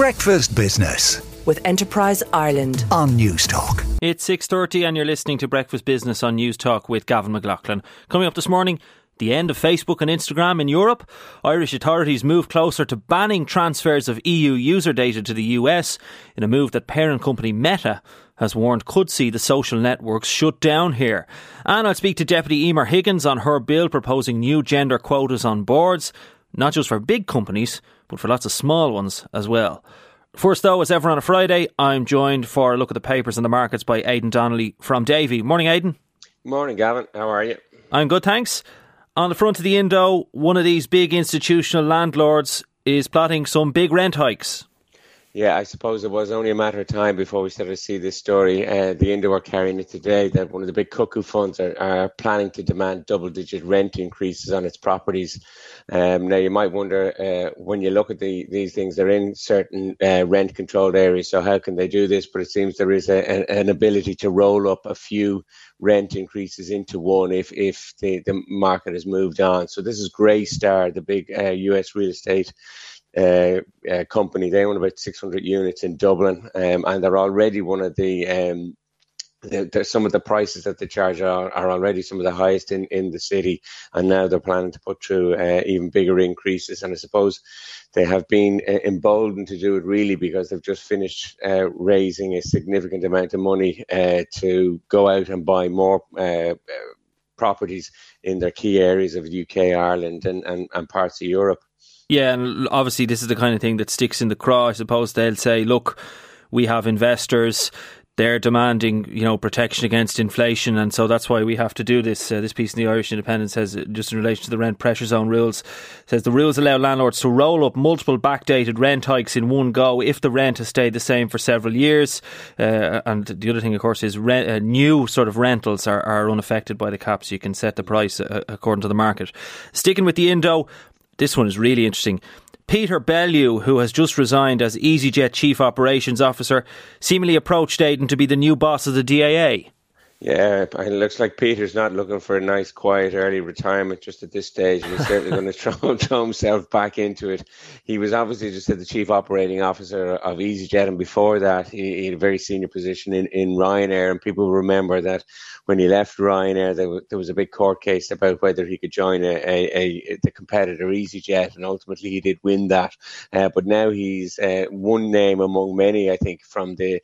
Breakfast Business with Enterprise Ireland on Newstalk. It's 6:30 and you're listening to Breakfast Business on Newstalk with Gavin McLoughlin. Coming up this morning, the end of Facebook and Instagram in Europe. Irish authorities move closer to banning transfers of EU user data to the US in a move that parent company Meta has warned could see the social networks shut down here. And I'll speak to Deputy Emer Higgins on her bill proposing new gender quotas on boards, not just for big companies, but for lots of small ones as well. First, though, as ever on a Friday, I'm joined for a look at the papers and the markets by Aidan Donnelly from Davy. Morning, Aidan. Morning, Gavin. How are you? I'm good, thanks. On the front of the Indo, one of these big institutional landlords is plotting some big rent hikes. Yeah, I suppose it was only a matter of time before we started to see this story. Uh, the Indo are carrying it today that one of the big cuckoo funds are, are planning to demand double digit rent increases on its properties. Um, now, you might wonder uh, when you look at the, these things, they're in certain uh, rent controlled areas. So, how can they do this? But it seems there is a, an ability to roll up a few rent increases into one if, if the, the market has moved on. So, this is Greystar, the big US uh, real estate uh, uh, company. They own about 600 units in Dublin, um, and they're already one of the, um, the, some of the prices that they charge are, are, already some of the highest in, in the city, and now they're planning to put through uh, even bigger increases. And I suppose they have been uh, emboldened to do it really because they've just finished uh, raising a significant amount of money to go out and buy more properties in their key areas of UK, Ireland, and, and, and parts of Europe. Yeah, and obviously this is the kind of thing that sticks in the craw. I suppose they'll say, look, we have investors. They're demanding, you know, protection against inflation, and so that's why we have to do this. Uh, this piece in the Irish Independent says, uh, just in relation to the rent pressure zone rules, says the rules allow landlords to roll up multiple backdated rent hikes in one go if the rent has stayed the same for several years. Uh, and the other thing, of course, is rent, uh, new sort of rentals are, are unaffected by the caps. You can set the price uh, according to the market. Sticking with the Indo, this one is really interesting. Peter Bellew, who has just resigned as EasyJet Chief Operations Officer, seemingly approached Aidan to be the new boss of the DAA. Yeah, it looks like Peter's not looking for a nice, quiet, early retirement just at this stage. He's certainly going to throw, throw, himself back into it. He was obviously just the chief operating officer of EasyJet, and before that, he, he had a very senior position in, in Ryanair. And people remember that when he left Ryanair, there, w- there was a big court case about whether he could join a, a, a the competitor EasyJet, and ultimately he did win that. Uh, but now he's uh, one name among many, I think, from the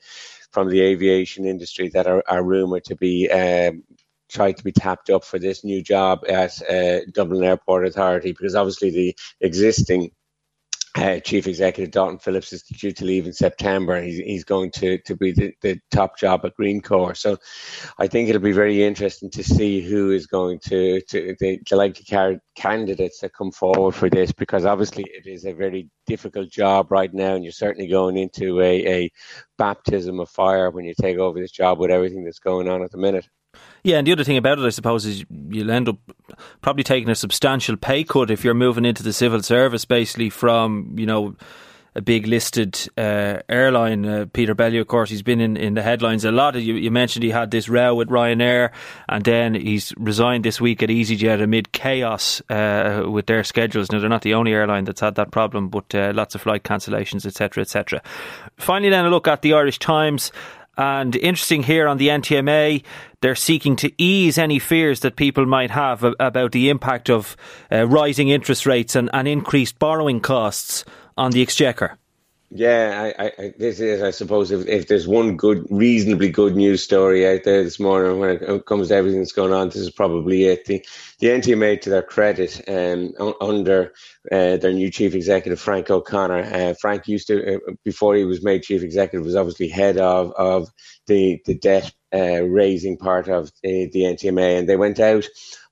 from the aviation industry that are, are rumored to be um, tried to be tapped up for this new job at uh, Dublin Airport Authority because obviously the existing uh, Chief Executive Dalton Philips is due to leave in September. He's, he's going to, to be the, the top job at Greencore. So I think it'll be very interesting to see who is going to, to the, the likely candidates that come forward for this because obviously it is a very difficult job right now and you're certainly going into a, a baptism of fire when you take over this job with everything that's going on at the minute. Yeah, and the other thing about it, I suppose, is you'll end up probably taking a substantial pay cut if you're moving into the civil service, basically from you know a big listed uh, airline. Uh, Peter Bellew, of course, he's been in, in the headlines a lot. You, you, mentioned he had this row with Ryanair, and then he's resigned this week at EasyJet amid chaos uh, with their schedules. Now, they're not the only airline that's had that problem, but uh, lots of flight cancellations, etc., etc. Finally, then a look at the Irish Times. And interesting here on the NTMA, they're seeking to ease any fears that people might have about the impact of uh, rising interest rates and, and increased borrowing costs on the exchequer. Yeah, I, I, this is, I suppose, if, if there's one good, reasonably good news story out there this morning when it comes to everything that's going on, this is probably it. The, the NTMA, to their credit, um, under uh, their new chief executive, Frank O'Connor. Uh, Frank used to, uh, before he was made chief executive, was obviously head of, of the, the debt uh, raising part of the, the NTMA, and they went out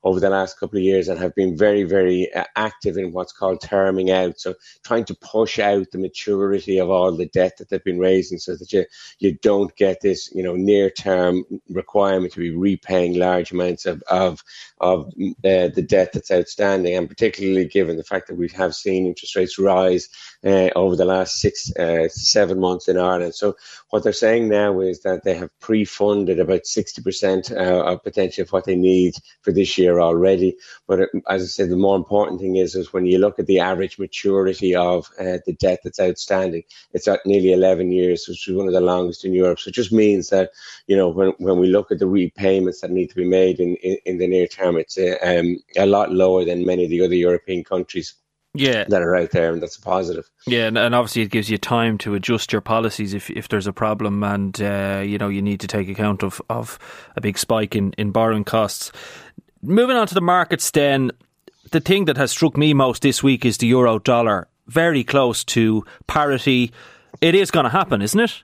over the last couple of years and have been very, very uh, active in what's called terming out. So trying to push out the maturity of all the debt that they've been raising so that you, you don't get this, you know, near term requirement to be repaying large amounts of, of, of uh, the debt that's outstanding. And particularly given the fact that we have seen interest rates rise uh, over the last six, uh, seven months in Ireland. So what they're saying now is that they have pre-funded about 60% uh, of potential of what they need for this year already. But it, as I said, the more important thing is is when you look at the average maturity of uh, the debt that's outstanding, it's at nearly 11 years, which is one of the longest in Europe. So it just means that you know when, when we look at the repayments that need to be made in in, in the near term, it's uh, um, a lot lower than many of the other European countries yeah. that are out there, and that's a positive. Yeah, and, and obviously it gives you time to adjust your policies if if there's a problem, and uh, you know you need to take account of, of a big spike in, in borrowing costs. Moving on to the markets, then the thing that has struck me most this week is the euro dollar, very close to parity. It is going to happen, isn't it?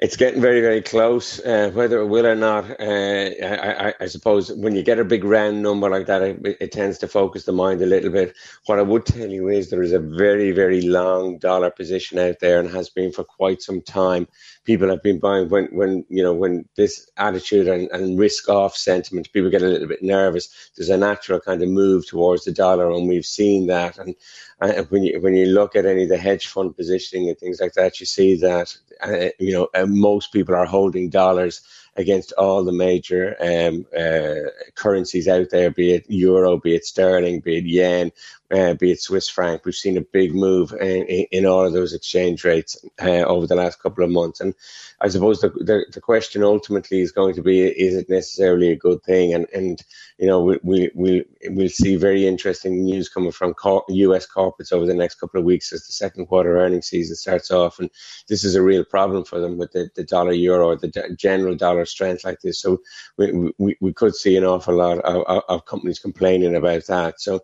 It's getting very, very close. Uh, whether it will or not, uh, I, I, I, suppose when you get a big round number like that, it, it, tends to focus the mind a little bit. What I would tell you is there is a very, very long dollar position out there and has been for quite some time. People have been buying when, when you know, when this attitude and, and risk off sentiment, people get a little bit nervous. There's a natural kind of move towards the dollar, and we've seen that. And uh, when you when you look at any of the hedge fund positioning and things like that, you see that uh, you know uh, most people are holding dollars against all the major um, uh, currencies out there, be it euro, be it sterling, be it yen, uh, be it Swiss franc. We've seen a big move in, in all of those exchange rates uh, over the last couple of months. And I suppose the, the, the, question ultimately is going to be, is it necessarily a good thing? And, and you know, we, we, we'll, we'll see very interesting news coming from co- US corporates over the next couple of weeks as the second quarter earnings season starts off. And this is a real problem for them with the, the dollar euro the general dollar strength like this. So we, we, we could see an awful lot of, of companies complaining about that. So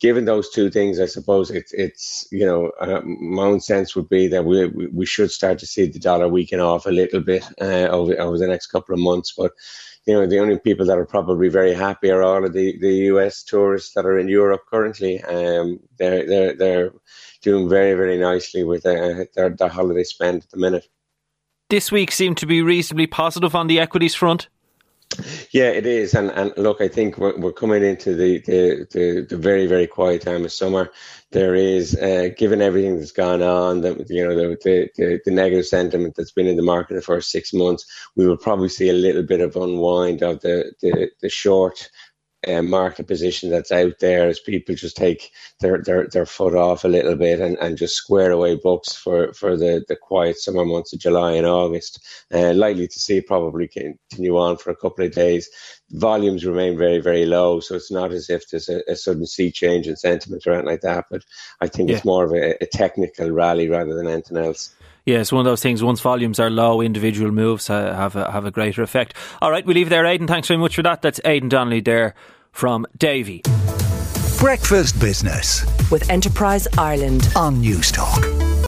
given those two things, I suppose it's, it's you know, uh, my own sense would be that we, we should start to see the dollar weaken off a little bit uh, over over the next couple of months. But you know, the only people that are probably very happy are all of the, the US tourists that are in Europe currently. Um, they're they're they're doing very very nicely with uh, their their holiday spend at the minute. This week seemed to be reasonably positive on the equities front. Yeah, it is, and and look, I think we're, we're coming into the, the, the, the, very very quiet time of summer. There is, uh, given everything that's gone on, that you know the, the, the negative sentiment that's been in the market the first six months, we will probably see a little bit of unwind of the the, the short uh, market position that's out there as people just take their, their, their foot off a little bit and, and just square away books for, for the, the quiet summer months of July and August. Uh, likely to see probably continue on for a couple of days. Volumes remain very, very low, so it's not as if there's a, a sudden sea change in sentiment or anything like that. But I think yeah. it's more of a, a technical rally rather than anything else. Yeah, it's one of those things. Once volumes are low, individual moves have a, have a greater effect. All right, we leave there, Aidan. Thanks very much for that. That's Aidan Donnelly there from Davy. Breakfast Business with Enterprise Ireland on Newstalk.